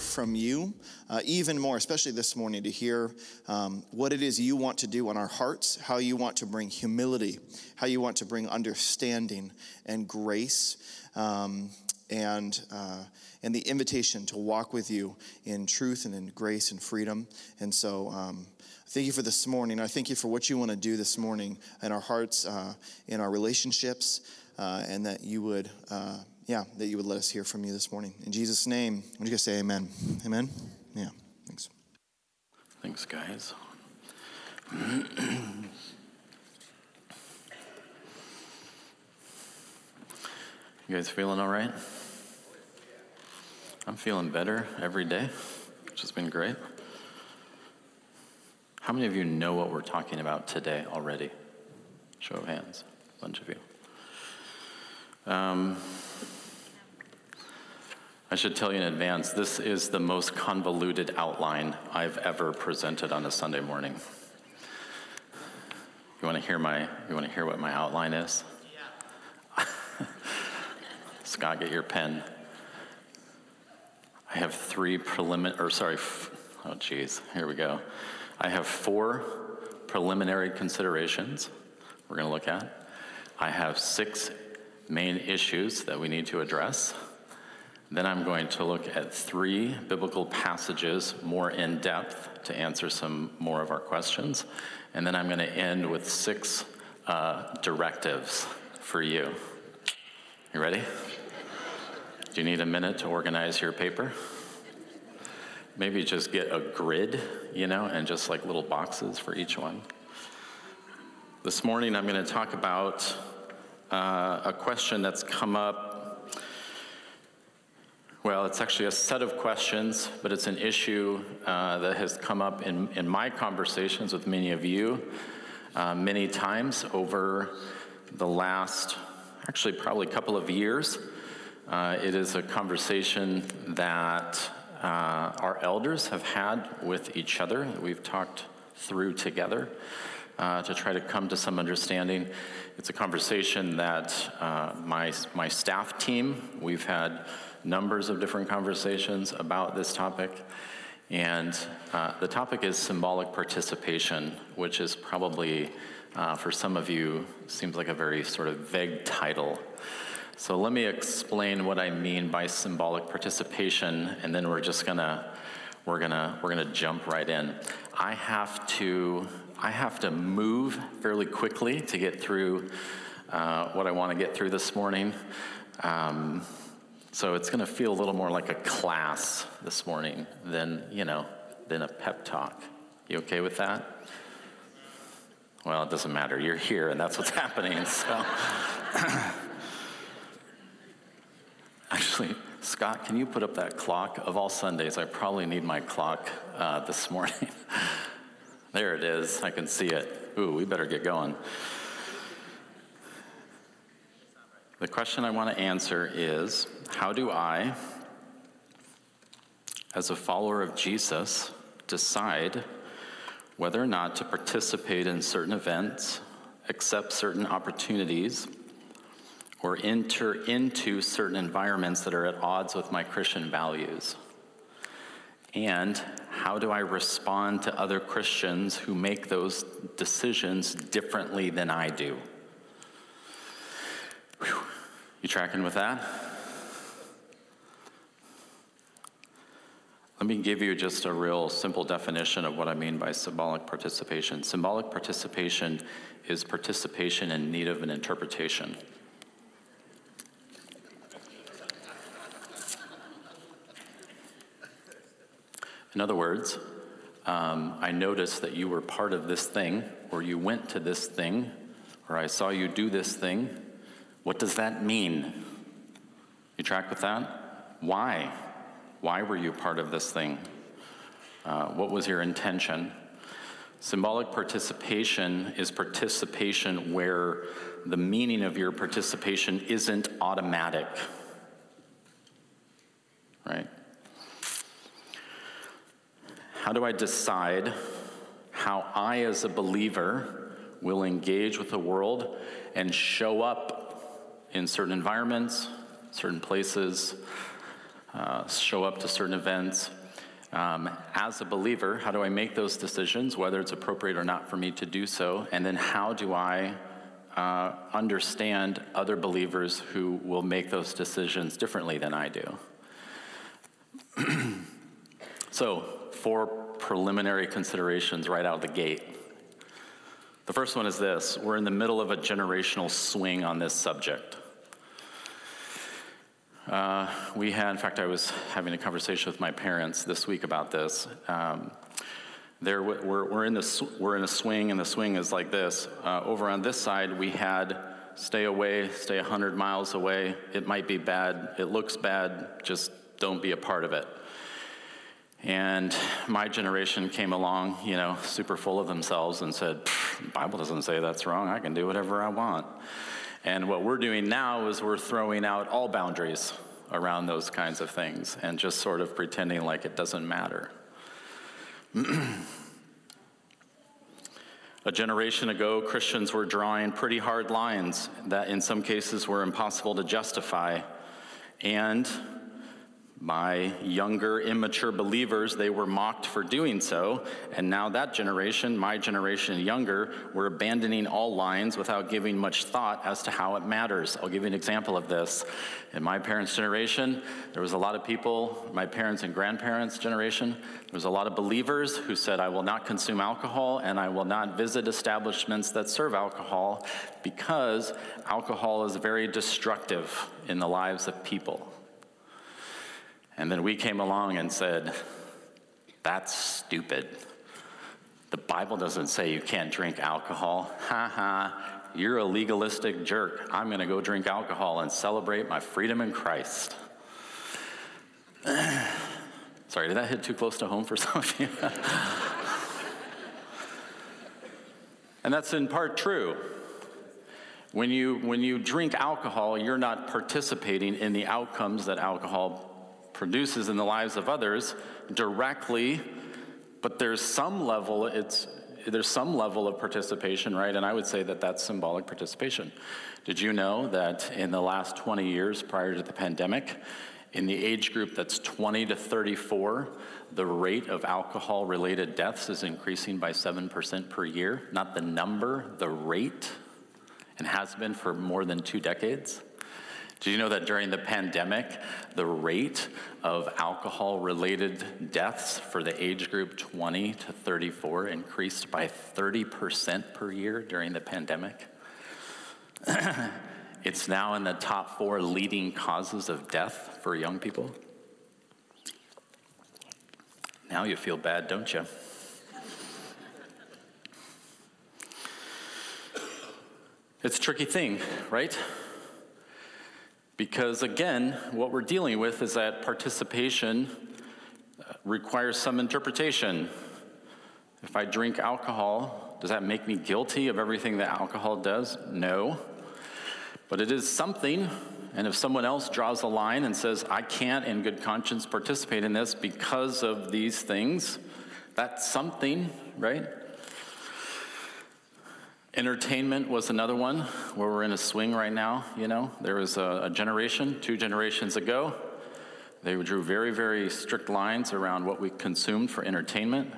from you, uh, even more, especially this morning, to hear um, what it is you want to do on our hearts, how you want to bring humility, how you want to bring understanding and grace. Um, and, uh, and the invitation to walk with you in truth and in grace and freedom. And so, um, thank you for this morning. I thank you for what you want to do this morning in our hearts, uh, in our relationships, uh, and that you would, uh, yeah, that you would let us hear from you this morning. In Jesus' name, I'm just going say amen. Amen? Yeah, thanks. Thanks, guys. You guys feeling all right? I'm feeling better every day, which has been great. How many of you know what we're talking about today already? Show of hands, a bunch of you. Um, I should tell you in advance, this is the most convoluted outline I've ever presented on a Sunday morning. You want to hear my? You want to hear what my outline is? Yeah. Scott, get your pen. I have three preliminary, or sorry, f- oh geez, here we go. I have four preliminary considerations we're going to look at. I have six main issues that we need to address. Then I'm going to look at three biblical passages more in depth to answer some more of our questions. And then I'm going to end with six uh, directives for you. You ready? Do you need a minute to organize your paper? Maybe just get a grid, you know, and just like little boxes for each one. This morning I'm going to talk about uh, a question that's come up. Well, it's actually a set of questions, but it's an issue uh, that has come up in, in my conversations with many of you uh, many times over the last, actually, probably a couple of years. Uh, it is a conversation that uh, our elders have had with each other, that we've talked through together uh, to try to come to some understanding. It's a conversation that uh, my, my staff team, we've had numbers of different conversations about this topic. And uh, the topic is symbolic participation, which is probably, uh, for some of you, seems like a very sort of vague title. So let me explain what I mean by symbolic participation, and then we're just gonna we're gonna we're gonna jump right in. I have to I have to move fairly quickly to get through uh, what I want to get through this morning. Um, so it's going to feel a little more like a class this morning than you know than a pep talk. You okay with that? Well, it doesn't matter. You're here, and that's what's happening. So. Actually, Scott, can you put up that clock? Of all Sundays, I probably need my clock uh, this morning. there it is. I can see it. Ooh, we better get going. The question I want to answer is How do I, as a follower of Jesus, decide whether or not to participate in certain events, accept certain opportunities, or enter into certain environments that are at odds with my Christian values? And how do I respond to other Christians who make those decisions differently than I do? Whew. You tracking with that? Let me give you just a real simple definition of what I mean by symbolic participation. Symbolic participation is participation in need of an interpretation. In other words, um, I noticed that you were part of this thing, or you went to this thing, or I saw you do this thing. What does that mean? You track with that? Why? Why were you part of this thing? Uh, what was your intention? Symbolic participation is participation where the meaning of your participation isn't automatic. Right? How do I decide how I, as a believer, will engage with the world and show up in certain environments, certain places, uh, show up to certain events. Um, as a believer, how do I make those decisions, whether it's appropriate or not for me to do so? And then how do I uh, understand other believers who will make those decisions differently than I do? so, four preliminary considerations right out of the gate. The first one is this we're in the middle of a generational swing on this subject. Uh, we had, in fact, I was having a conversation with my parents this week about this. Um, there, we're, we're, in the, we're in a swing, and the swing is like this. Uh, over on this side, we had stay away, stay 100 miles away. It might be bad, it looks bad, just don't be a part of it. And my generation came along, you know, super full of themselves and said, the Bible doesn't say that's wrong. I can do whatever I want. And what we're doing now is we're throwing out all boundaries around those kinds of things and just sort of pretending like it doesn't matter. A generation ago, Christians were drawing pretty hard lines that in some cases were impossible to justify. And by younger, immature believers, they were mocked for doing so. And now that generation, my generation younger, we're abandoning all lines without giving much thought as to how it matters. I'll give you an example of this. In my parents' generation, there was a lot of people, my parents' and grandparents' generation, there was a lot of believers who said, I will not consume alcohol and I will not visit establishments that serve alcohol because alcohol is very destructive in the lives of people. And then we came along and said, That's stupid. The Bible doesn't say you can't drink alcohol. Ha ha, you're a legalistic jerk. I'm going to go drink alcohol and celebrate my freedom in Christ. Sorry, did that hit too close to home for some of you? and that's in part true. When you, when you drink alcohol, you're not participating in the outcomes that alcohol produces in the lives of others directly, but there's some level, it's, there's some level of participation, right? And I would say that that's symbolic participation. Did you know that in the last 20 years prior to the pandemic, in the age group that's 20 to 34, the rate of alcohol related deaths is increasing by 7% per year? Not the number, the rate, and has been for more than two decades. Did you know that during the pandemic, the rate of alcohol related deaths for the age group 20 to 34 increased by 30% per year during the pandemic? it's now in the top four leading causes of death for young people. Now you feel bad, don't you? It's a tricky thing, right? Because again, what we're dealing with is that participation uh, requires some interpretation. If I drink alcohol, does that make me guilty of everything that alcohol does? No. But it is something, and if someone else draws a line and says, I can't in good conscience participate in this because of these things, that's something, right? Entertainment was another one where we're in a swing right now. You know, there was a, a, generation, two generations ago, they drew very, very strict lines around what we consumed for entertainment.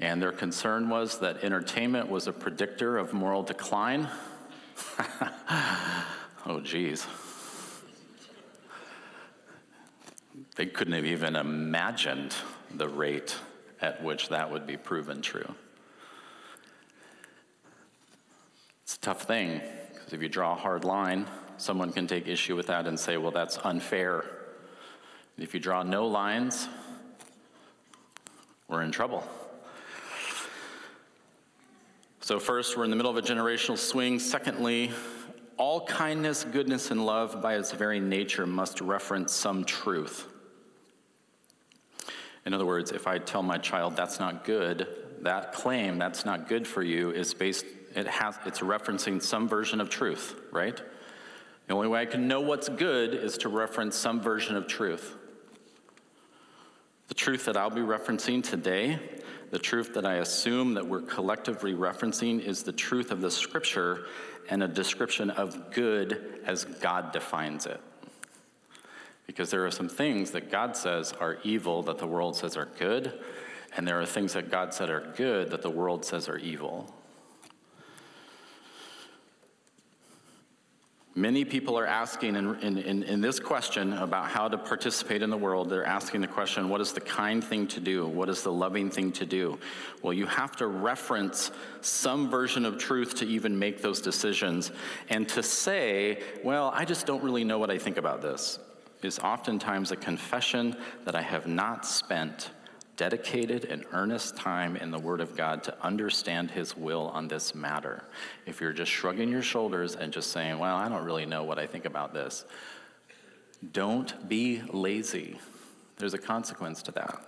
And their concern was that entertainment was a predictor of moral decline. oh, geez. They couldn't have even imagined the rate at which that would be proven true. It's a tough thing, because if you draw a hard line, someone can take issue with that and say, well, that's unfair. And if you draw no lines, we're in trouble. So, first, we're in the middle of a generational swing. Secondly, all kindness, goodness, and love, by its very nature, must reference some truth. In other words, if I tell my child that's not good, that claim, that's not good for you, is based it has, it's referencing some version of truth, right? The only way I can know what's good is to reference some version of truth. The truth that I'll be referencing today, the truth that I assume that we're collectively referencing, is the truth of the scripture and a description of good as God defines it. Because there are some things that God says are evil that the world says are good, and there are things that God said are good that the world says are evil. Many people are asking in, in, in, this question about how to participate in the world, they're asking the question what is the kind thing to do? What is the loving thing to do? Well, you have to reference some version of truth to even make those decisions. And to say, well, I just don't really know what I think about this, is oftentimes a confession that I have not spent dedicated and earnest time in the Word of God to understand His will on this matter. If you're just shrugging your shoulders and just saying, Well, I don't really know what I think about this, don't be lazy. There's a consequence to that.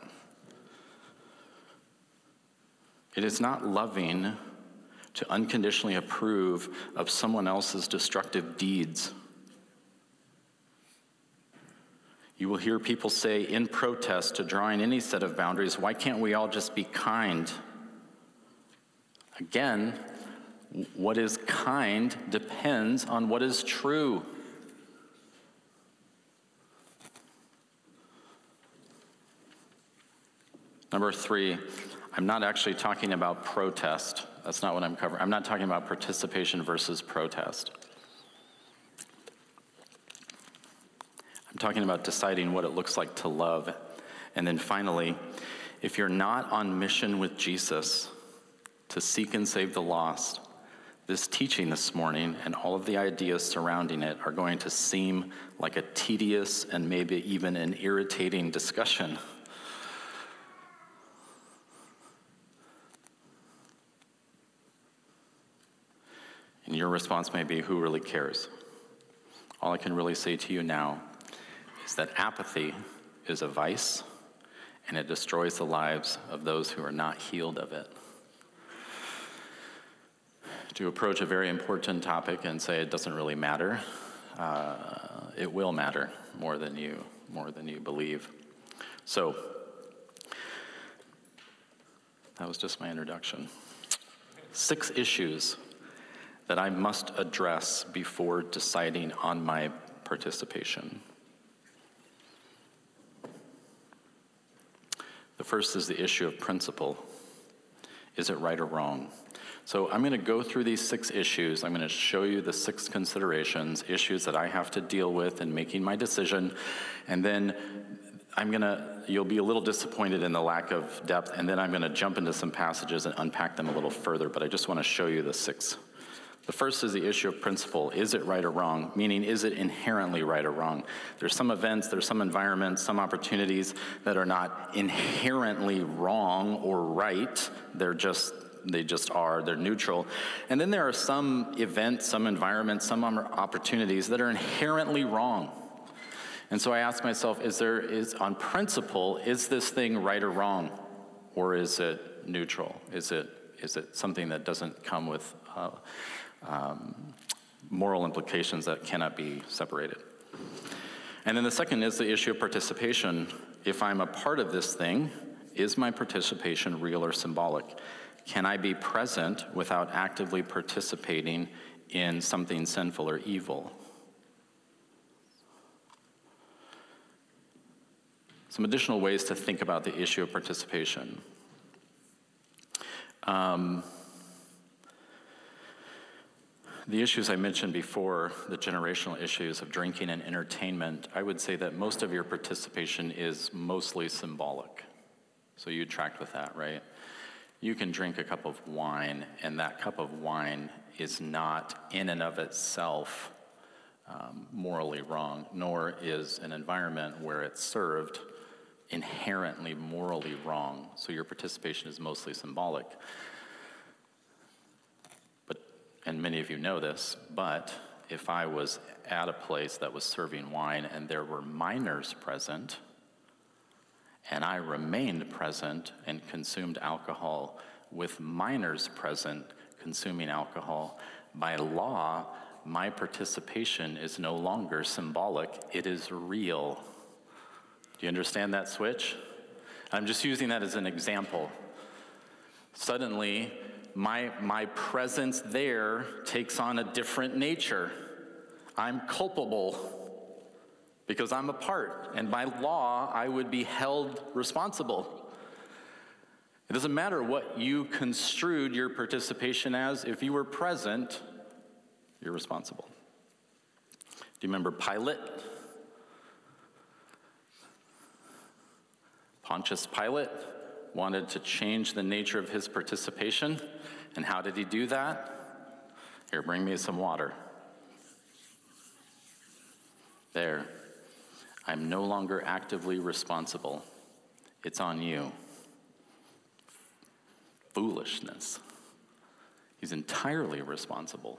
It is not loving to unconditionally approve of someone else's destructive deeds You will hear people say in protest to drawing any set of boundaries, why can't we all just be kind? Again, what is kind depends on what is true. Number three, I'm not actually talking about protest. That's not what I'm covering. I'm not talking about participation versus protest. Talking about deciding what it looks like to love. And then finally, if you're not on mission with Jesus to seek and save the lost, this teaching this morning and all of the ideas surrounding it are going to seem like a tedious and maybe even an irritating discussion. And your response may be, Who really cares? All I can really say to you now is that apathy is a vice and it destroys the lives of those who are not healed of it. To approach a very important topic and say it doesn't really matter, uh, it will matter more than you more than you believe. So that was just my introduction. Six issues that I must address before deciding on my participation. The first is the issue of principle. Is it right or wrong? So I'm going to go through these six issues. I'm going to show you the six considerations, issues that I have to deal with in making my decision. And then I'm going to, you'll be a little disappointed in the lack of depth. And then I'm going to jump into some passages and unpack them a little further. But I just want to show you the six the first is the issue of principle. Is it right or wrong? Meaning, is it inherently right or wrong? There's some events, there's some environments, some opportunities that are not inherently wrong or right. They're just they just are they're neutral and then there are some events some environments some opportunities that are inherently wrong and so i ask myself is there is on principle is this thing right or wrong or is it neutral is it is it something that doesn't come with uh, um, moral implications that cannot be separated. And then the second is the issue of participation. If I'm a part of this thing, is my participation real or symbolic? Can I be present without actively participating in something sinful or evil? Some additional ways to think about the issue of participation. Um, the issues I mentioned before, the generational issues of drinking and entertainment, I would say that most of your participation is mostly symbolic. So you tracked with that, right? You can drink a cup of wine, and that cup of wine is not in and of itself um, morally wrong, nor is an environment where it's served inherently morally wrong. So your participation is mostly symbolic and many of you know this, but if I was at a place that was serving wine and there were minors present, and I remained present and consumed alcohol with minors present consuming alcohol, by law, my participation is no longer symbolic, it is real. Do you understand that switch? I'm just using that as an example. Suddenly, my, my presence there takes on a different nature. I'm culpable because I'm a part, and by law, I would be held responsible. It doesn't matter what you construed your participation as, if you were present, you're responsible. Do you remember Pilate? Pontius Pilate wanted to change the nature of his participation. And how did he do that? Here, bring me some water. There. I'm no longer actively responsible. It's on you. Foolishness. He's entirely responsible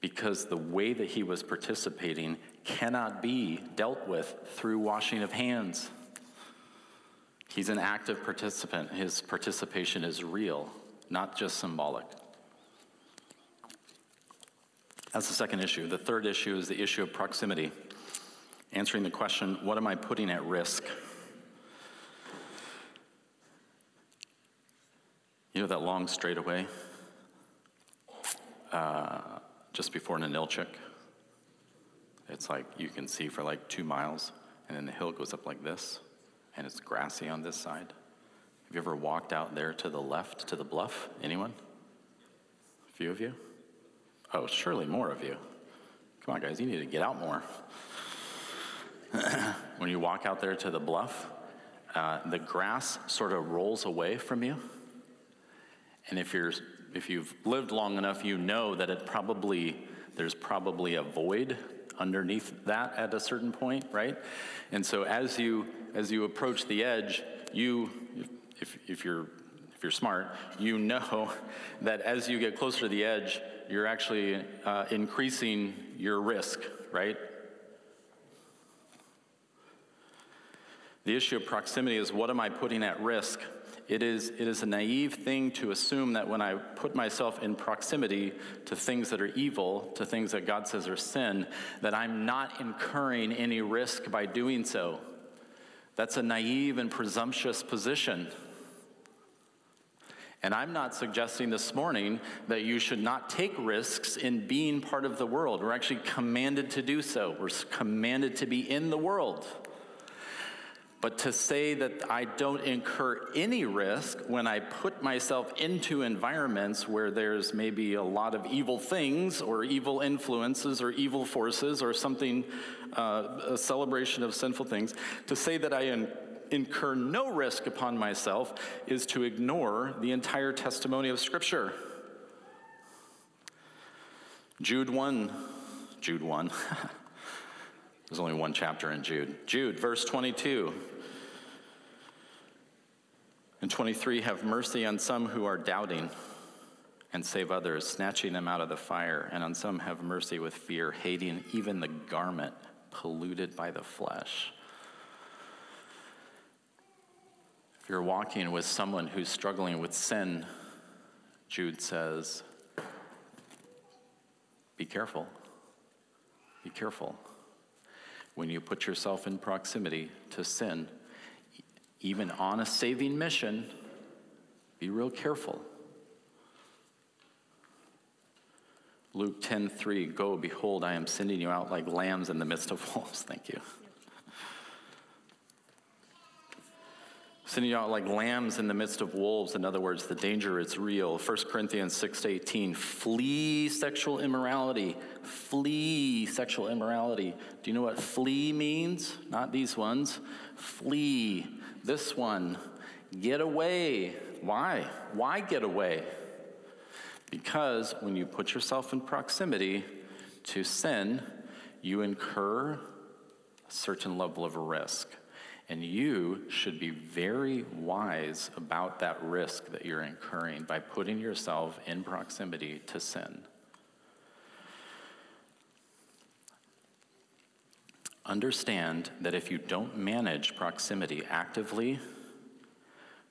because the way that he was participating cannot be dealt with through washing of hands. He's an active participant. His participation is real, not just symbolic. That's the second issue. The third issue is the issue of proximity, answering the question what am I putting at risk? You know that long straightaway uh, just before Ninilchik? It's like you can see for like two miles, and then the hill goes up like this and it's grassy on this side. Have you ever walked out there to the left to the bluff? Anyone? A few of you? Oh, surely more of you. Come on, guys, you need to get out more. when you walk out there to the bluff, uh, the grass sort of rolls away from you. And if you're if you've lived long enough, you know that it probably there's probably a void underneath that at a certain point, right? And so as you as you approach the edge, you if, if you're if you're smart, you know that as you get closer to the edge, you're actually uh, increasing your risk, right? The issue of proximity is what am I putting at risk? It is, it is a naive thing to assume that when I put myself in proximity to things that are evil, to things that God says are sin, that I'm not incurring any risk by doing so. That's a naive and presumptuous position. And I'm not suggesting this morning that you should not take risks in being part of the world. We're actually commanded to do so. We're commanded to be in the world. But to say that I don't incur any risk when I put myself into environments where there's maybe a lot of evil things or evil influences or evil forces or something, uh, a celebration of sinful things, to say that I incur no risk upon myself is to ignore the entire testimony of Scripture. Jude 1, Jude 1. There's only one chapter in Jude. Jude, verse 22. And 23, have mercy on some who are doubting and save others, snatching them out of the fire. And on some have mercy with fear, hating even the garment polluted by the flesh. If you're walking with someone who's struggling with sin, Jude says, be careful. Be careful. When you put yourself in proximity to sin, even on a saving mission, be real careful. Luke 10:3 Go behold I am sending you out like lambs in the midst of wolves. Thank you. Sending out like lambs in the midst of wolves. In other words, the danger is real. 1 Corinthians 6:18 Flee sexual immorality. Flee sexual immorality. Do you know what flee means? Not these ones. Flee. This one, get away. Why? Why get away? Because when you put yourself in proximity to sin, you incur a certain level of risk. And you should be very wise about that risk that you're incurring by putting yourself in proximity to sin. Understand that if you don't manage proximity actively,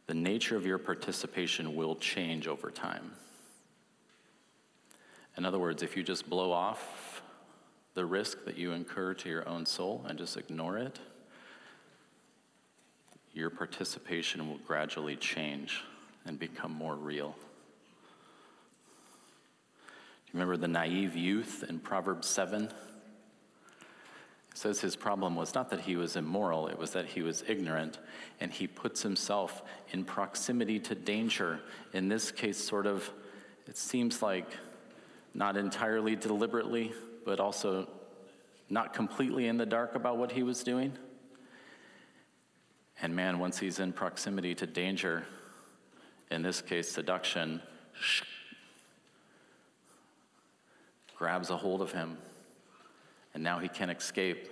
the nature of your participation will change over time. In other words, if you just blow off the risk that you incur to your own soul and just ignore it, your participation will gradually change and become more real. Do you remember the naive youth in Proverbs 7? It says his problem was not that he was immoral, it was that he was ignorant, and he puts himself in proximity to danger. In this case, sort of, it seems like not entirely deliberately, but also not completely in the dark about what he was doing. And man, once he's in proximity to danger, in this case, seduction, grabs a hold of him, and now he can't escape.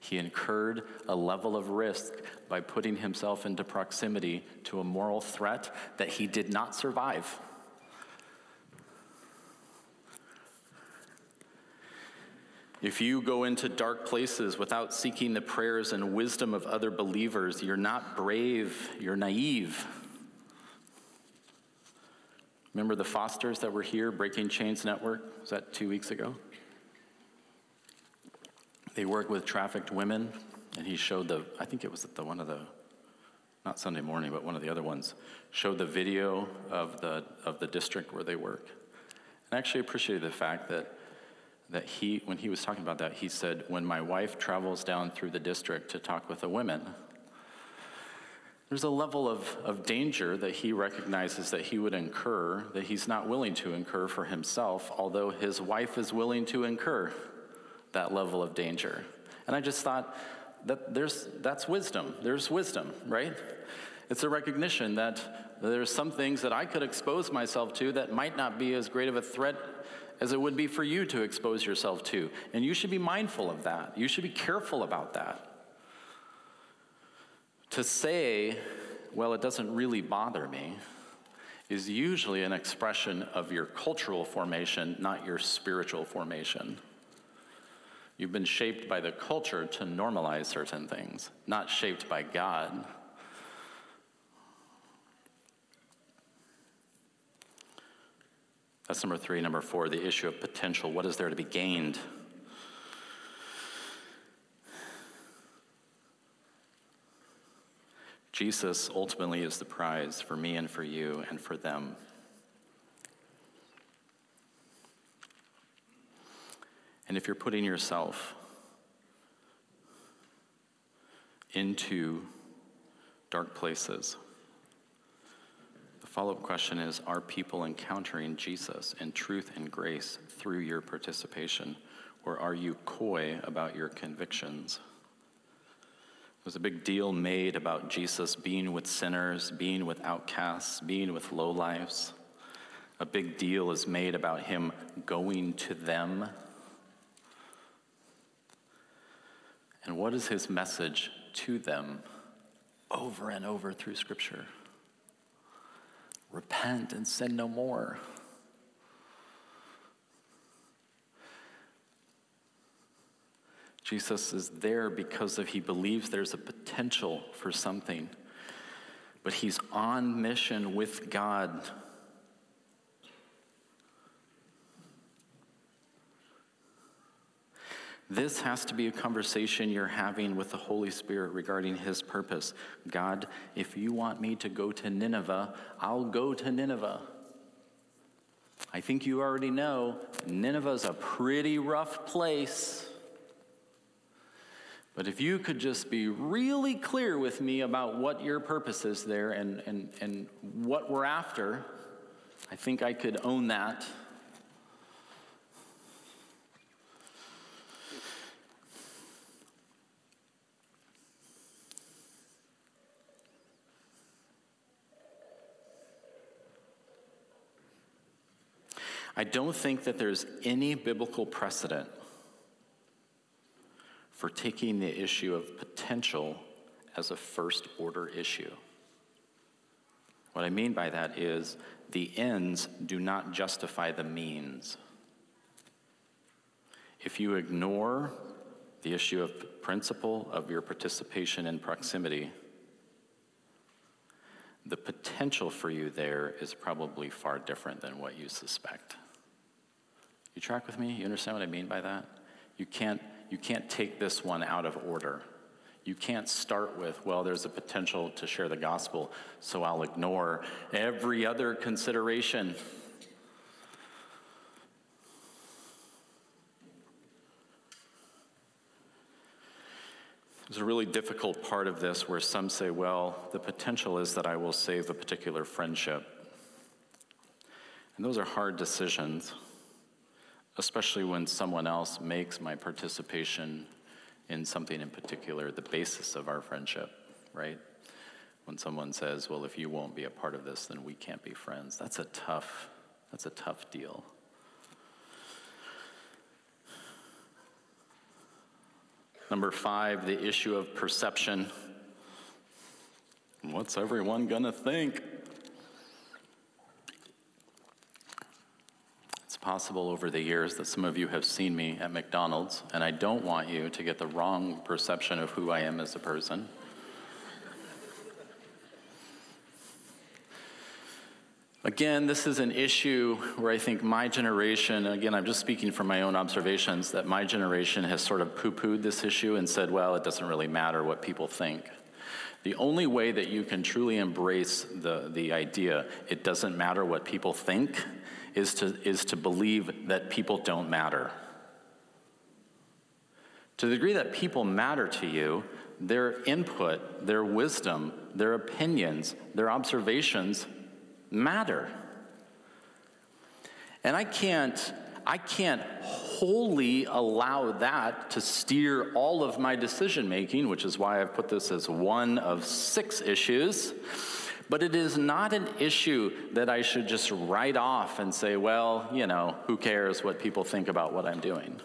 He incurred a level of risk by putting himself into proximity to a moral threat that he did not survive. If you go into dark places without seeking the prayers and wisdom of other believers, you're not brave, you're naive. Remember the Fosters that were here, Breaking Chains Network? Was that two weeks ago? They work with trafficked women, and he showed the, I think it was the one of the, not Sunday morning, but one of the other ones, showed the video of the, of the district where they work. And I actually appreciated the fact that that he, when he was talking about that, he said, When my wife travels down through the district to talk with the women, there's a level of, of danger that he recognizes that he would incur that he's not willing to incur for himself, although his wife is willing to incur that level of danger. And I just thought that there's, that's wisdom. There's wisdom, right? It's a recognition that there's some things that I could expose myself to that might not be as great of a threat as it would be for you to expose yourself to. And you should be mindful of that. You should be careful about that. To say, well, it doesn't really bother me, is usually an expression of your cultural formation, not your spiritual formation. You've been shaped by the culture to normalize certain things, not shaped by God. That's number three. Number four, the issue of potential. What is there to be gained? Jesus ultimately is the prize for me and for you and for them. And if you're putting yourself into dark places, follow up question is Are people encountering Jesus in truth and grace through your participation? Or are you coy about your convictions? There's a big deal made about Jesus being with sinners, being with outcasts, being with lowlifes. A big deal is made about him going to them. And what is his message to them over and over through Scripture? Repent and sin no more. Jesus is there because of he believes there's a potential for something. But he's on mission with God This has to be a conversation you're having with the Holy Spirit regarding His purpose. God, if you want me to go to Nineveh, I'll go to Nineveh. I think you already know Nineveh's a pretty rough place. But if you could just be really clear with me about what your purpose is there and, and, and what we're after, I think I could own that. I don't think that there's any biblical precedent for taking the issue of potential as a first order issue. What I mean by that is the ends do not justify the means. If you ignore the issue of principle of your participation in proximity, the potential for you there is probably far different than what you suspect. You track with me? You understand what I mean by that? You can't, you can't take this one out of order. You can't start with, well, there's a potential to share the gospel, so I'll ignore every other consideration. There's a really difficult part of this where some say, well, the potential is that I will save a particular friendship. And those are hard decisions, especially when someone else makes my participation in something in particular the basis of our friendship, right? When someone says, well, if you won't be a part of this, then we can't be friends. That's a tough, that's a tough deal. Number five, the issue of perception. What's everyone gonna think? Possible over the years that some of you have seen me at McDonald's, and I don't want you to get the wrong perception of who I am as a person. Again, this is an issue where I think my generation, again, I'm just speaking from my own observations, that my generation has sort of poo pooed this issue and said, well, it doesn't really matter what people think. The only way that you can truly embrace the, the idea, it doesn't matter what people think, is to, is to believe that people don't matter. To the degree that people matter to you, their input, their wisdom, their opinions, their observations matter. And I can't, I can't wholly allow that to steer all of my decision making, which is why I've put this as one of six issues. But it is not an issue that I should just write off and say, well, you know, who cares what people think about what I'm doing.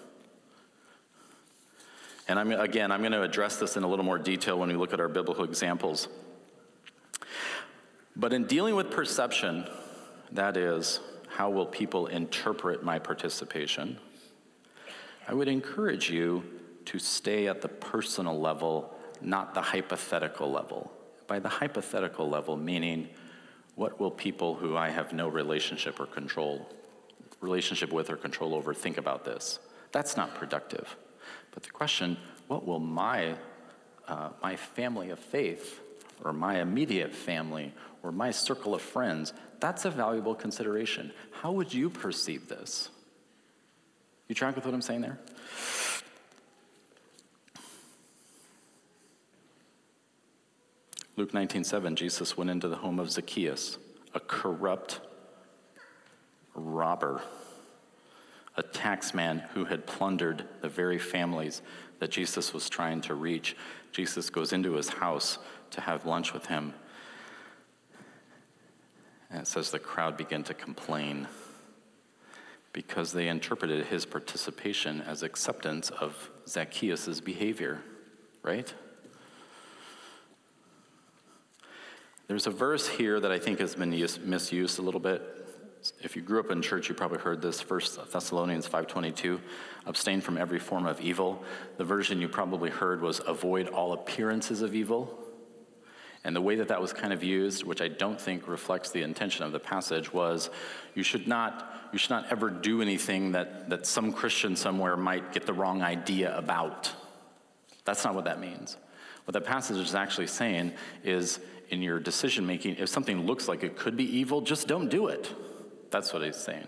And I'm, again, I'm going to address this in a little more detail when we look at our biblical examples. But in dealing with perception, that is, how will people interpret my participation? I would encourage you to stay at the personal level, not the hypothetical level. By the hypothetical level, meaning what will people who I have no relationship or control, relationship with or control over think about this? That's not productive. But the question, what will my, uh, my family of faith or my immediate family or my circle of friends, that's a valuable consideration. How would you perceive this? You track with what I'm saying there? Luke 19:7 Jesus went into the home of Zacchaeus, a corrupt robber, a taxman who had plundered the very families that Jesus was trying to reach. Jesus goes into his house to have lunch with him. And it says the crowd began to complain because they interpreted his participation as acceptance of Zacchaeus' behavior, right? There's a verse here that I think has been misused a little bit. If you grew up in church, you probably heard this. 1 Thessalonians 5.22, abstain from every form of evil. The version you probably heard was avoid all appearances of evil. And the way that that was kind of used, which I don't think reflects the intention of the passage, was you should not, you should not ever do anything that, that some Christian somewhere might get the wrong idea about. That's not what that means. What that passage is actually saying is in your decision making, if something looks like it could be evil, just don't do it. That's what he's saying.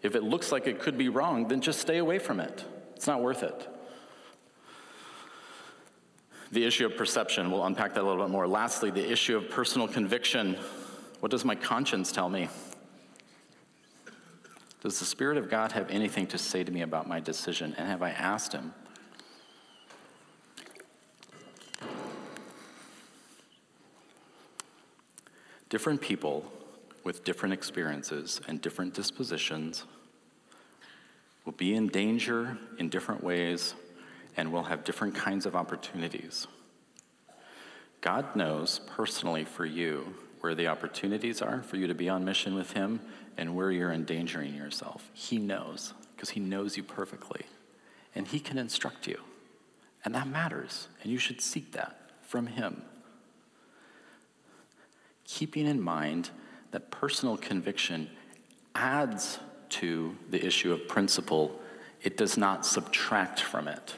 If it looks like it could be wrong, then just stay away from it. It's not worth it. The issue of perception, we'll unpack that a little bit more. Lastly, the issue of personal conviction. What does my conscience tell me? Does the Spirit of God have anything to say to me about my decision? And have I asked Him? Different people with different experiences and different dispositions will be in danger in different ways and we'll have different kinds of opportunities. God knows personally for you where the opportunities are for you to be on mission with Him and where you're endangering yourself. He knows because He knows you perfectly. And He can instruct you. And that matters. And you should seek that from Him. Keeping in mind that personal conviction adds to the issue of principle, it does not subtract from it.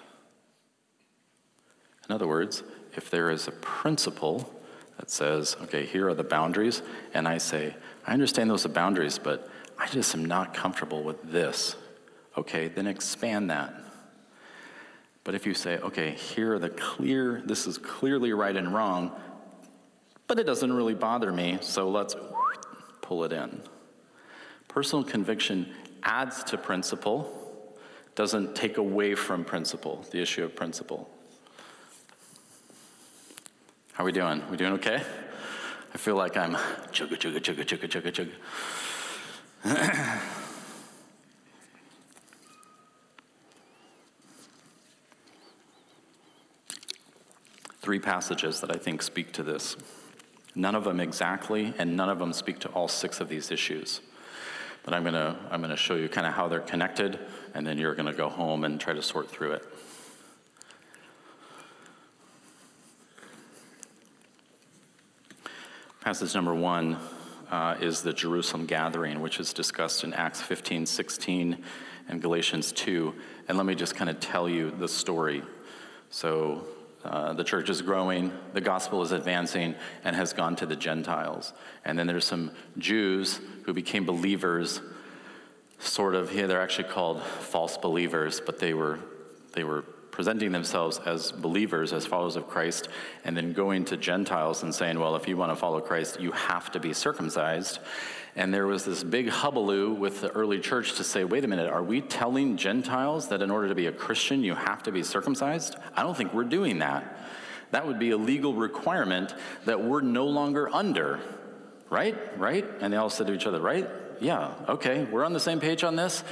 In other words, if there is a principle that says, okay, here are the boundaries, and I say, I understand those are boundaries, but I just am not comfortable with this. Okay, then expand that. But if you say, okay, here are the clear, this is clearly right and wrong, but it doesn't really bother me, so let's pull it in. Personal conviction adds to principle, doesn't take away from principle, the issue of principle. How are we doing? We doing okay? I feel like I'm chugga, chugga, chugga, chugga, chugga, chugga. Three passages that I think speak to this. None of them exactly, and none of them speak to all six of these issues. But I'm gonna, I'm gonna show you kind of how they're connected, and then you're gonna go home and try to sort through it. Passage number one uh, is the Jerusalem gathering, which is discussed in Acts 15, 16, and Galatians 2. And let me just kind of tell you the story. So uh, the church is growing, the gospel is advancing, and has gone to the Gentiles. And then there's some Jews who became believers, sort of, yeah, they're actually called false believers, but they were, they were presenting themselves as believers, as followers of Christ, and then going to Gentiles and saying, well, if you want to follow Christ, you have to be circumcised. And there was this big hubbub with the early church to say, wait a minute, are we telling Gentiles that in order to be a Christian, you have to be circumcised? I don't think we're doing that. That would be a legal requirement that we're no longer under. Right? Right? And they all said to each other, right? Yeah, okay, we're on the same page on this.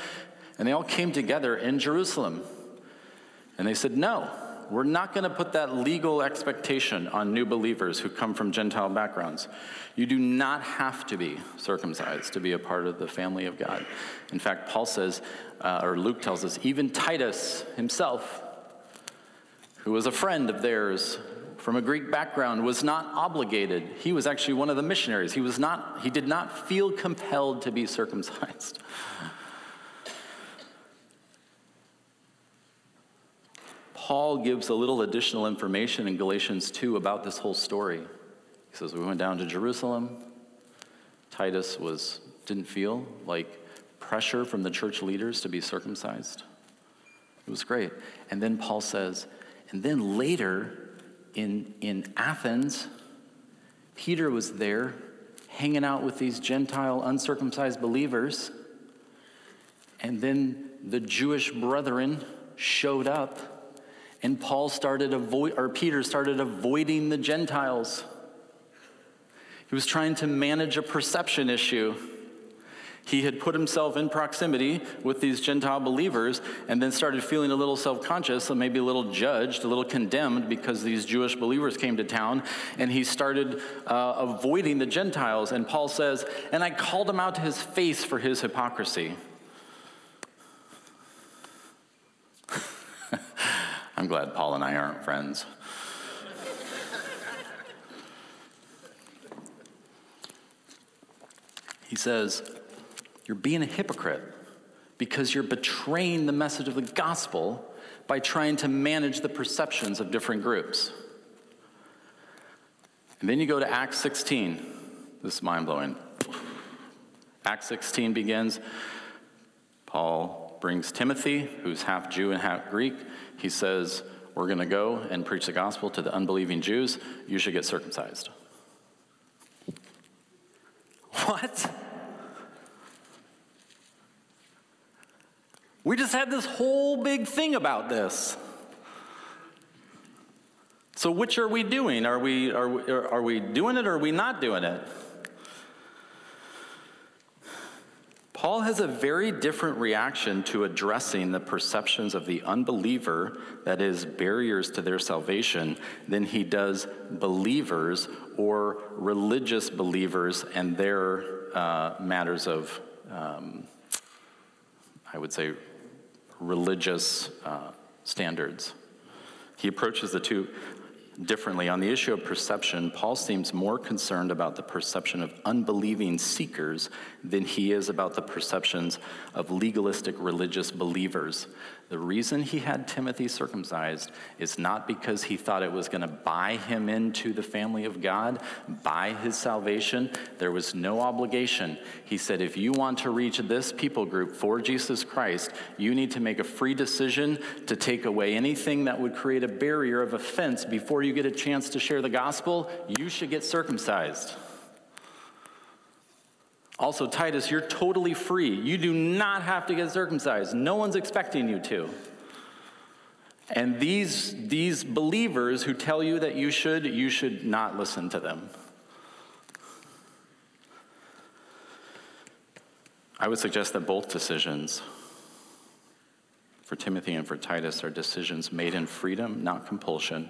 And they all came together in Jerusalem. And they said, no, we're not going to put that legal expectation on new believers who come from Gentile backgrounds. You do not have to be circumcised to be a part of the family of God. In fact, Paul says, uh, or Luke tells us, even Titus himself, who was a friend of theirs from a Greek background, was not obligated. He was actually one of the missionaries. He was not, he did not feel compelled to be circumcised. Paul gives a little additional information in Galatians 2 about this whole story. He says, We went down to Jerusalem. Titus was, didn't feel like pressure from the church leaders to be circumcised. It was great. And then Paul says, and then later in, in Athens, Peter was there hanging out with these Gentile uncircumcised believers. And then the Jewish brethren showed up and Paul started avoid, or Peter started avoiding the Gentiles. He was trying to manage a perception issue. He had put himself in proximity with these Gentile believers and then started feeling a little self conscious, maybe a little judged, a little condemned because these Jewish believers came to town. And he started uh, avoiding the Gentiles. And Paul says, And I called him out to his face for his hypocrisy. I'm glad Paul and I aren't friends. he says, You're being a hypocrite because you're betraying the message of the gospel by trying to manage the perceptions of different groups. And then you go to Acts 16. This is mind blowing. Acts 16 begins. Paul brings Timothy, who's half Jew and half Greek, he says, We're going to go and preach the gospel to the unbelieving Jews. You should get circumcised. What? We just had this whole big thing about this. So, which are we doing? Are we, are, are we doing it or are we not doing it? Paul has a very different reaction to addressing the perceptions of the unbeliever, that is, barriers to their salvation, than he does believers or religious believers and their uh, matters of, um, I would say, religious uh, standards. He approaches the two differently. On the issue of perception, Paul seems more concerned about the perception of unbelieving seekers than he is about the perceptions of legalistic religious believers. The reason he had Timothy circumcised is not because he thought it was going to buy him into the family of God, buy his salvation. There was no obligation. He said, if you want to reach this people group for Jesus Christ, you need to make a free decision to take away anything that would create a barrier of offense before you get a chance to share the gospel. You should get circumcised. Also, Titus, you're totally free. You do not have to get circumcised. No one's expecting you to. And these, these believers who tell you that you should, you should not listen to them. I would suggest that both decisions for Timothy and for Titus are decisions made in freedom, not compulsion.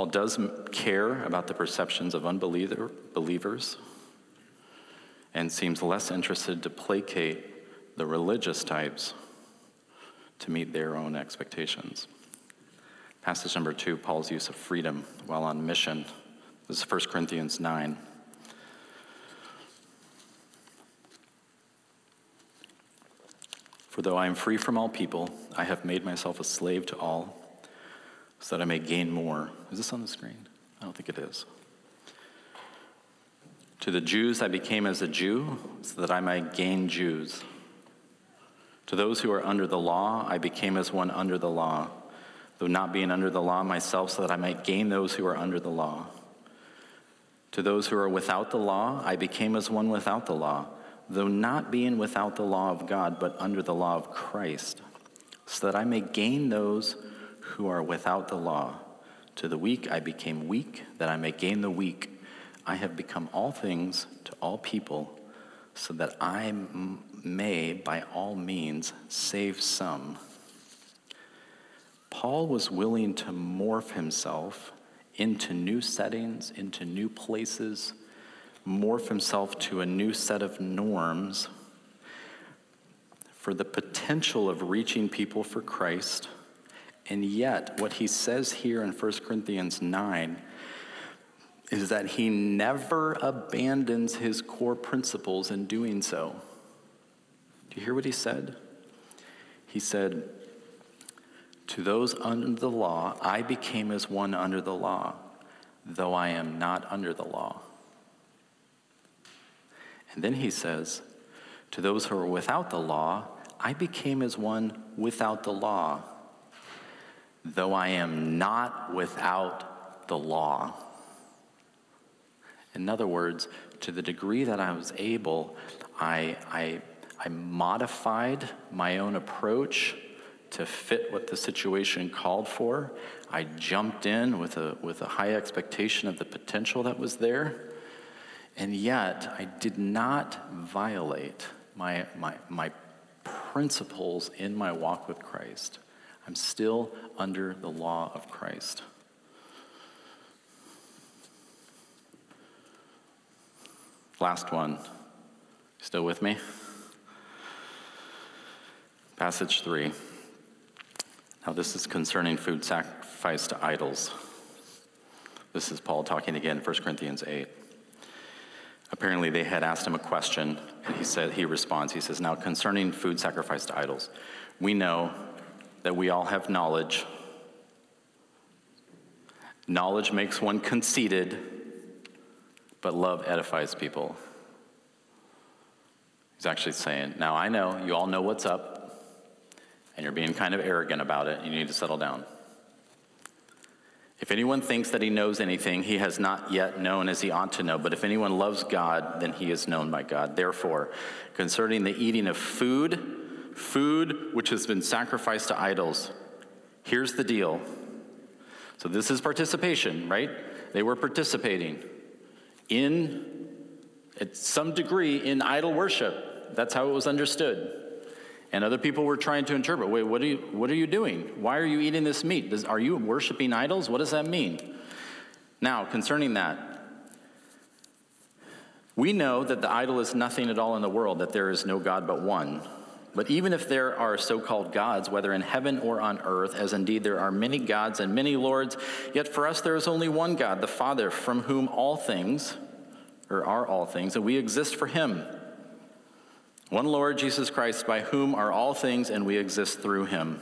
Paul does care about the perceptions of unbelievers and seems less interested to placate the religious types to meet their own expectations. Passage number two Paul's use of freedom while on mission. This is 1 Corinthians 9. For though I am free from all people, I have made myself a slave to all so that I may gain more. Is this on the screen? I don't think it is. To the Jews I became as a Jew, so that I might gain Jews. To those who are under the law, I became as one under the law, though not being under the law myself, so that I might gain those who are under the law. To those who are without the law, I became as one without the law, though not being without the law of God, but under the law of Christ, so that I may gain those who are without the law. To the weak I became weak, that I may gain the weak. I have become all things to all people, so that I m- may, by all means, save some. Paul was willing to morph himself into new settings, into new places, morph himself to a new set of norms for the potential of reaching people for Christ and yet, what he says here in 1 Corinthians 9 is that he never abandons his core principles in doing so. Do you hear what he said? He said, To those under the law, I became as one under the law, though I am not under the law. And then he says, To those who are without the law, I became as one without the law though I am not without the law. In other words, to the degree that I was able, I, I, I modified my own approach to fit what the situation called for. I jumped in with a, with a high expectation of the potential that was there. And yet, I did not violate my, my, my principles in my walk with Christ. I'm still under the law of Christ. Last one. Still with me? Passage 3. Now, this is concerning food sacrificed to idols. This is Paul talking again, 1 Corinthians 8. Apparently, they had asked him a question, and he said, he responds, he says, Now, concerning food sacrificed to idols, we know that we all have knowledge. Knowledge makes one conceited, but love edifies people. He's actually saying, Now I know, you all know what's up, and you're being kind of arrogant about it. You need to settle down. If anyone thinks that he knows anything, he has not yet known as he ought to know. But if anyone loves God, then he is known by God. Therefore, concerning the eating of food, food which has been sacrificed to idols. Here's the deal. So, this is participation, right? They were participating in, at some degree, in idol worship. That's how it was understood. And other people were trying to interpret wait, what are you, what are you doing? Why are you eating this meat? Does, are you worshiping idols? What does that mean? Now, concerning that, we know that the idol is nothing at all in the world, that there is no God but one. But even if there are so called gods, whether in heaven or on earth, as indeed there are many gods and many lords, yet for us there is only one God, the Father, from whom all things, or are all things, and we exist for him. One Lord, Jesus Christ, by whom are all things, and we exist through him.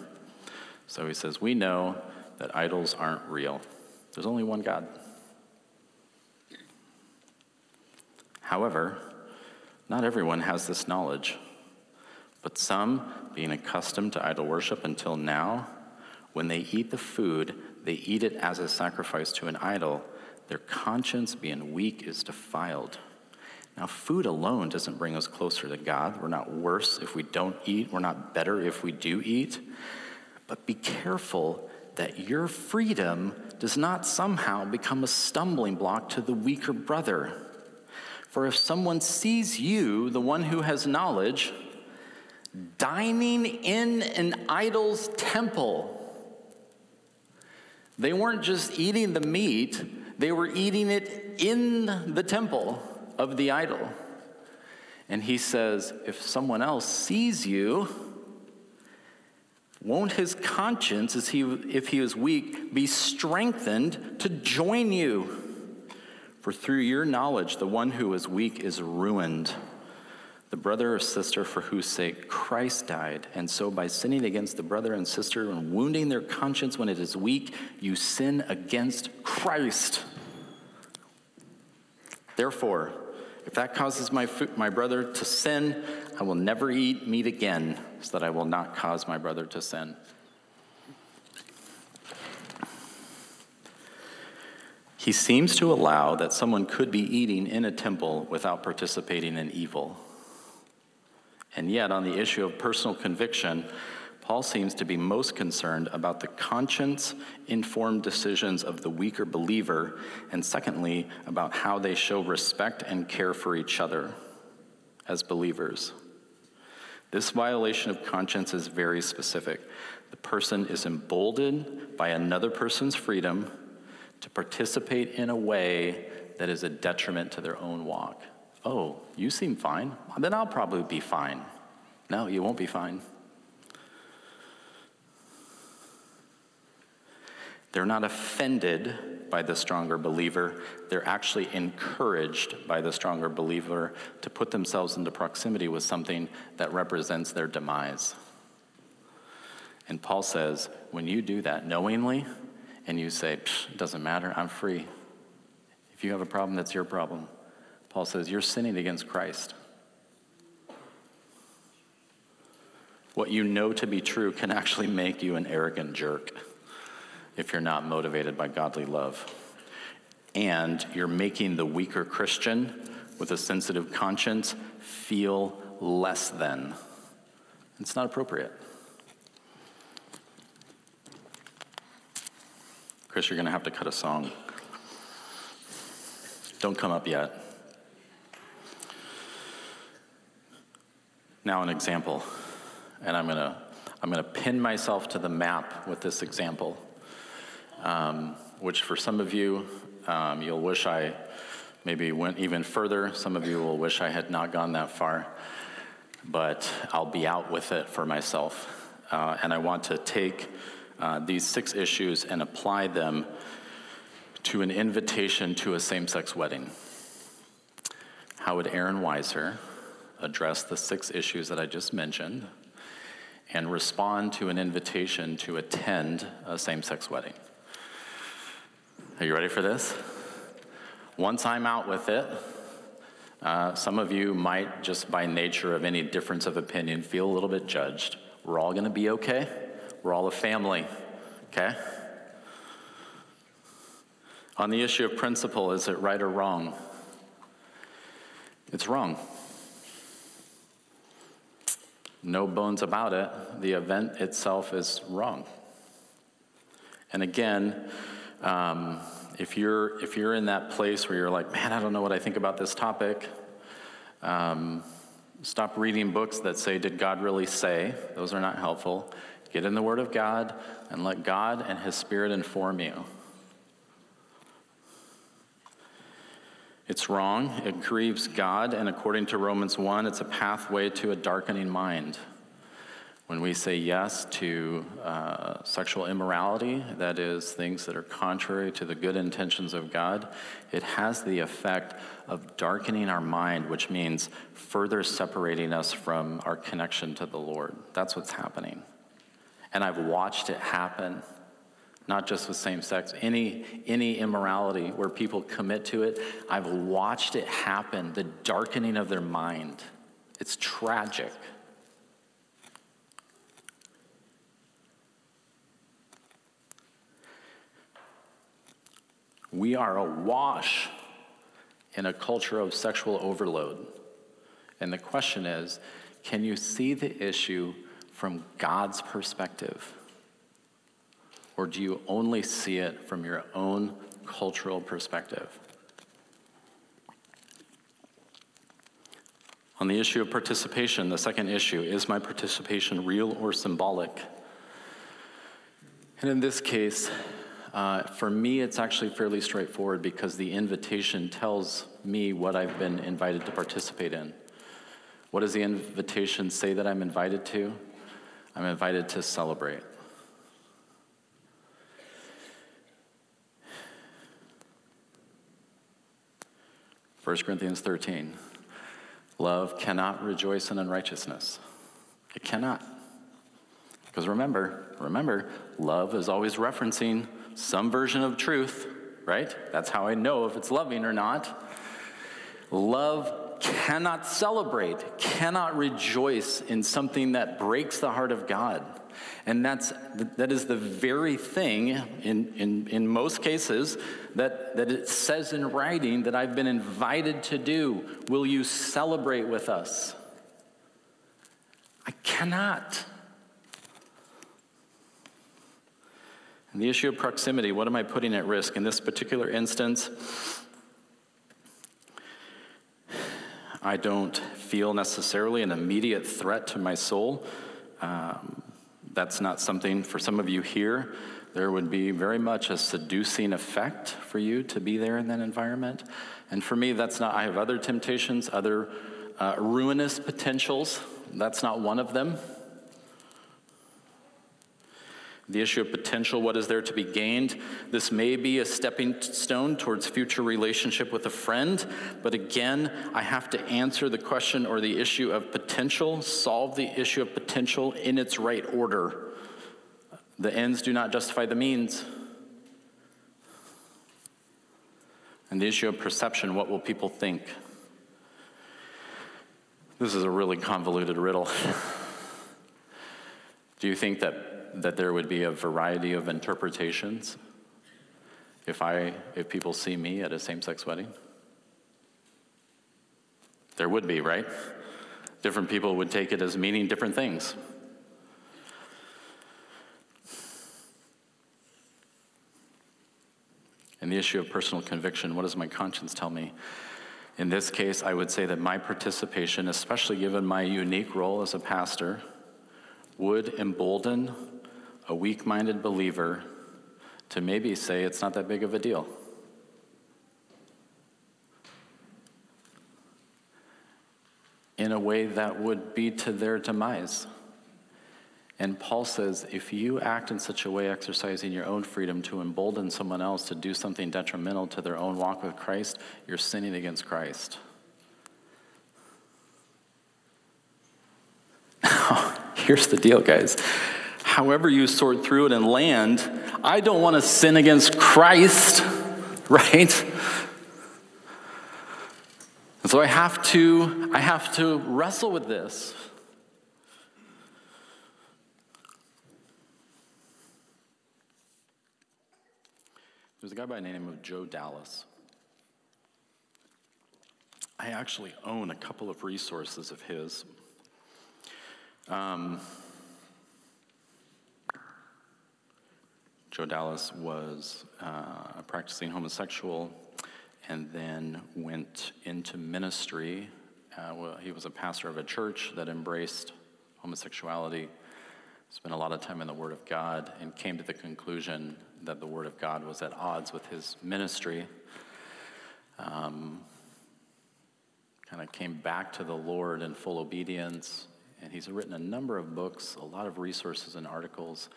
So he says, We know that idols aren't real. There's only one God. However, not everyone has this knowledge. But some, being accustomed to idol worship until now, when they eat the food, they eat it as a sacrifice to an idol. Their conscience, being weak, is defiled. Now, food alone doesn't bring us closer to God. We're not worse if we don't eat, we're not better if we do eat. But be careful that your freedom does not somehow become a stumbling block to the weaker brother. For if someone sees you, the one who has knowledge, dining in an idol's temple, they weren't just eating the meat, they were eating it in the temple of the idol. And he says, if someone else sees you, won't his conscience, as he, if he is weak, be strengthened to join you? For through your knowledge, the one who is weak is ruined. The brother or sister for whose sake Christ died. And so, by sinning against the brother and sister and wounding their conscience when it is weak, you sin against Christ. Therefore, if that causes my, my brother to sin, I will never eat meat again, so that I will not cause my brother to sin. He seems to allow that someone could be eating in a temple without participating in evil. And yet, on the issue of personal conviction, Paul seems to be most concerned about the conscience informed decisions of the weaker believer, and secondly, about how they show respect and care for each other as believers. This violation of conscience is very specific. The person is emboldened by another person's freedom to participate in a way that is a detriment to their own walk. Oh, you seem fine. Then I'll probably be fine. No, you won't be fine. They're not offended by the stronger believer. They're actually encouraged by the stronger believer to put themselves into proximity with something that represents their demise. And Paul says, when you do that knowingly, and you say, it doesn't matter, I'm free. If you have a problem, that's your problem. Paul says, you're sinning against Christ. What you know to be true can actually make you an arrogant jerk if you're not motivated by godly love. And you're making the weaker Christian with a sensitive conscience feel less than. It's not appropriate. Chris, you're going to have to cut a song. Don't come up yet. Now, an example, and I'm to I'm to pin myself to the map with this example, um, which for some of you, um, you'll wish I maybe went even further. Some of you will wish I had not gone that far, but I'll be out with it for myself. Uh, and I want to take uh, these six issues and apply them to an invitation to a same sex wedding. How would Aaron Weiser address the six issues that I just mentioned and respond to an invitation to attend a same sex wedding? Are you ready for this? Once I'm out with it, uh, some of you might, just by nature of any difference of opinion, feel a little bit judged. We're all going to be okay. We're all a family, okay? On the issue of principle, is it right or wrong? It's wrong. No bones about it. The event itself is wrong. And again, um, if you're if you're in that place where you're like, man, I don't know what I think about this topic, um, stop reading books that say, "Did God really say?" Those are not helpful. Get in the Word of God and let God and His Spirit inform you. It's wrong. It grieves God, and according to Romans 1, it's a pathway to a darkening mind. When we say yes to uh, sexual immorality, that is, things that are contrary to the good intentions of God, it has the effect of darkening our mind, which means further separating us from our connection to the Lord. That's what's happening. And I've watched it happen, not just with same sex, any, any immorality where people commit to it, I've watched it happen, the darkening of their mind. It's tragic. We are awash in a culture of sexual overload. And the question is can you see the issue from God's perspective? Or do you only see it from your own cultural perspective? On the issue of participation, the second issue is my participation real or symbolic? And in this case, uh, for me, it's actually fairly straightforward because the invitation tells me what I've been invited to participate in. What does the invitation say that I'm invited to? I'm invited to celebrate. First Corinthians 13. Love cannot rejoice in unrighteousness. It cannot. Because remember, remember, love is always referencing some version of truth, right? That's how I know if it's loving or not. Love cannot celebrate, cannot rejoice in something that breaks the heart of God. And that's, that is the very thing, in, in, in most cases, that, that it says in writing that I've been invited to do. Will you celebrate with us? I cannot. And the issue of proximity, what am I putting at risk? In this particular instance, I don't feel necessarily an immediate threat to my soul. Um, that's not something for some of you here. There would be very much a seducing effect for you to be there in that environment. And for me, that's not, I have other temptations, other uh, ruinous potentials. That's not one of them. The issue of potential, what is there to be gained? This may be a stepping stone towards future relationship with a friend, but again, I have to answer the question or the issue of potential, solve the issue of potential in its right order. The ends do not justify the means. And the issue of perception, what will people think? This is a really convoluted riddle. do you think that that there would be a variety of interpretations if I if people see me at a same-sex wedding? There would be, right? Different people would take it as meaning different things. And the issue of personal conviction, what does my conscience tell me? In this case, I would say that my participation, especially given my unique role as a pastor, would embolden a weak minded believer to maybe say it's not that big of a deal. In a way that would be to their demise. And Paul says if you act in such a way, exercising your own freedom to embolden someone else to do something detrimental to their own walk with Christ, you're sinning against Christ. Here's the deal, guys however you sort through it and land, I don't want to sin against Christ, right? And so I have to I have to wrestle with this. There's a guy by the name of Joe Dallas. I actually own a couple of resources of his. Um, Joe Dallas was uh, a practicing homosexual and then went into ministry. Uh, well, he was a pastor of a church that embraced homosexuality, spent a lot of time in the Word of God, and came to the conclusion that the Word of God was at odds with his ministry. Um, kind of came back to the Lord in full obedience and he's written a number of books, a lot of resources and articles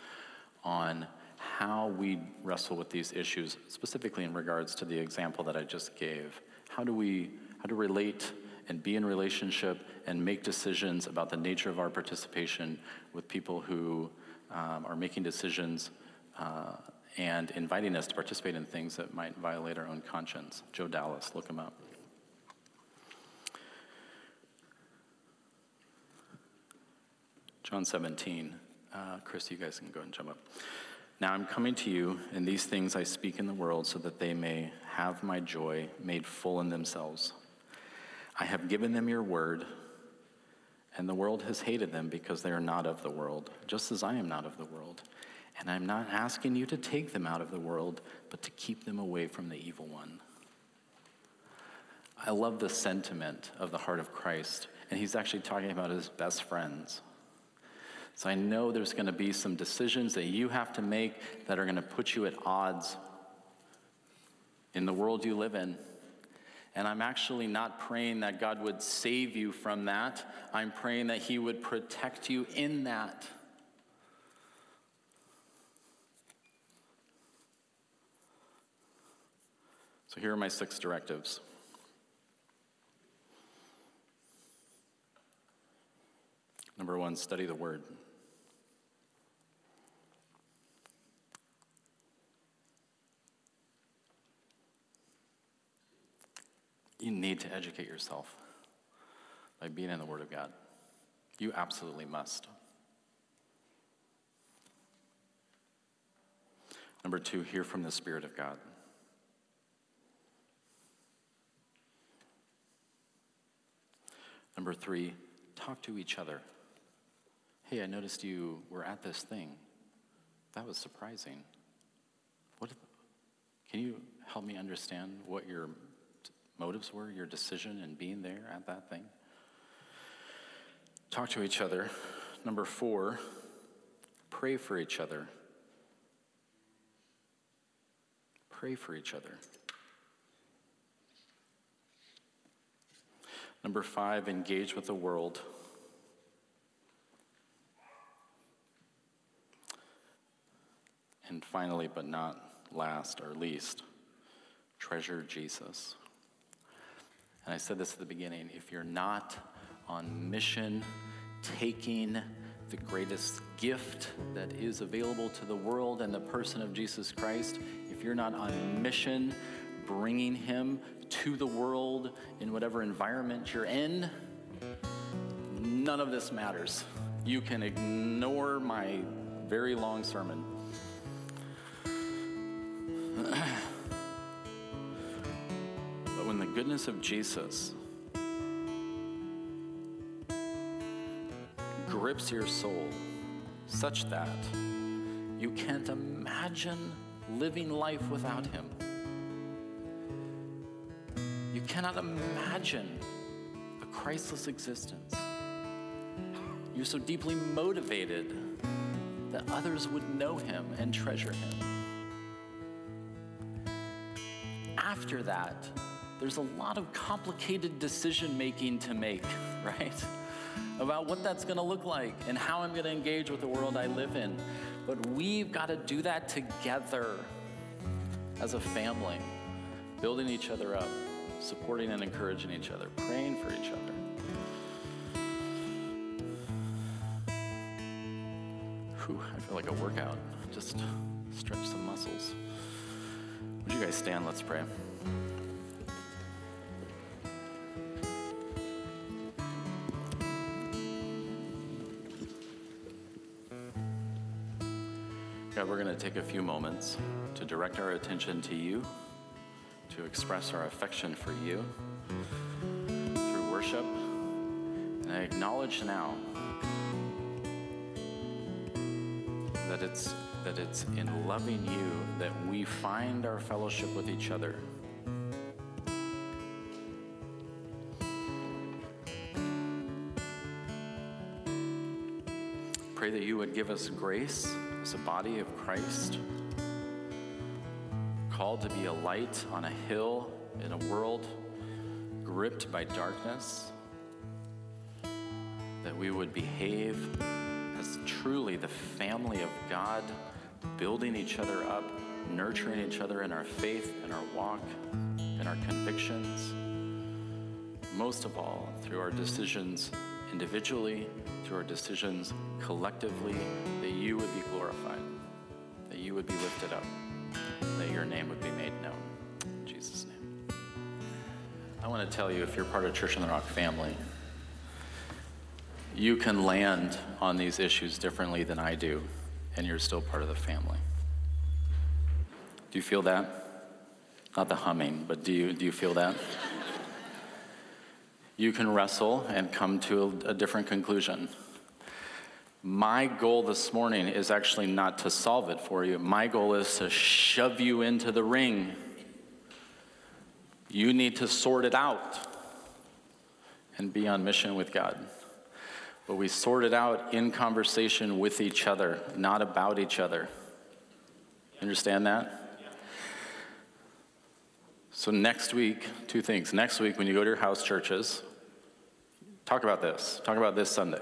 on how we wrestle with these issues, specifically in regards to the example that I just gave. How do we how to relate and be in relationship and make decisions about the nature of our participation with people who um, are making decisions uh, and inviting us to participate in things that might violate our own conscience. Joe Dallas, look him up. John 17. Uh, Chris, you guys can go and jump up. Now I'm coming to you, and these things I speak in the world so that they may have my joy made full in themselves. I have given them your word, and the world has hated them because they are not of the world, just as I am not of the world. And I'm not asking you to take them out of the world, but to keep them away from the evil one. I love the sentiment of the heart of Christ, and he's actually talking about his best friends. So I know there's going to be some decisions that you have to make that are going to put you at odds in the world you live in. And I'm actually not praying that God would save you from that. I'm praying that He would protect you in that. So here are my six directives. Number one, study the Word. You need to educate yourself by being in the Word of God. You absolutely must. Number two, hear from the Spirit of God. Number three, talk to each other. Hey, I noticed you were at this thing. That was surprising. What, can you help me understand what your motives were, your decision in being there at that thing? Talk to each other. Number four, pray for each other. Pray for each other. Number five, engage with the world. And finally, but not last or least, treasure Jesus. And I said this at the beginning if you're not on mission, taking the greatest gift that is available to the world and the person of Jesus Christ, if you're not on mission, bringing him to the world in whatever environment you're in, none of this matters. You can ignore my very long sermon. goodness of Jesus grips your soul such that you can't imagine living life without him you cannot imagine a Christless existence. You're so deeply motivated that others would know him and treasure him. After that, there's a lot of complicated decision making to make, right? About what that's gonna look like and how I'm gonna engage with the world I live in. But we've gotta do that together as a family, building each other up supporting and encouraging each other, praying for each other. Whew, I feel like a workout. Just stretch some muscles. Would you guys stand? Let's pray. Take a few moments to direct our attention to you to express our affection for you through worship. And I acknowledge now that it's, that it's in loving you that we find our fellowship with each other. Pray that you would give us grace as a body of Christ called to be a light on a hill in a world gripped by darkness. that we would behave as truly the family of God, building each other up, nurturing each other in our faith, in our walk, in our convictions. Most of all, through our decisions individually, through our decisions collectively, that you would be glorified, that you would be lifted up, that your name would be made known. In Jesus' name. I want to tell you if you're part of Church on the Rock family, you can land on these issues differently than I do, and you're still part of the family. Do you feel that? Not the humming, but do you, do you feel that? you can wrestle and come to a, a different conclusion. My goal this morning is actually not to solve it for you. My goal is to shove you into the ring. You need to sort it out and be on mission with God. But we sort it out in conversation with each other, not about each other. Understand that? So, next week, two things. Next week, when you go to your house churches, talk about this. Talk about this Sunday.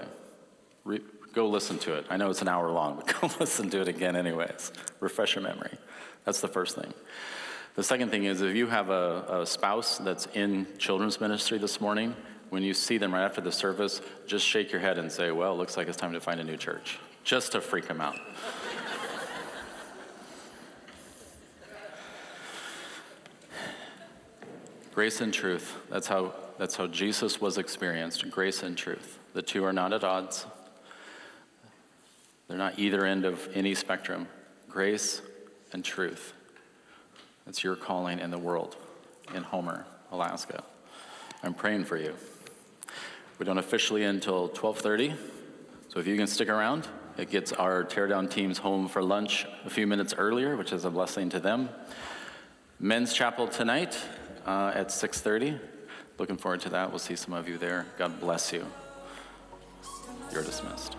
Go listen to it. I know it's an hour long, but go listen to it again, anyways. Refresh your memory. That's the first thing. The second thing is if you have a, a spouse that's in children's ministry this morning, when you see them right after the service, just shake your head and say, Well, it looks like it's time to find a new church, just to freak them out. grace and truth. That's how, that's how Jesus was experienced grace and truth. The two are not at odds, they're not either end of any spectrum. Grace and truth. That's your calling in the world, in Homer, Alaska. I'm praying for you. We don't officially end until 12:30, so if you can stick around, it gets our teardown teams home for lunch a few minutes earlier, which is a blessing to them. Men's chapel tonight uh, at 6:30. Looking forward to that. We'll see some of you there. God bless you. You're dismissed.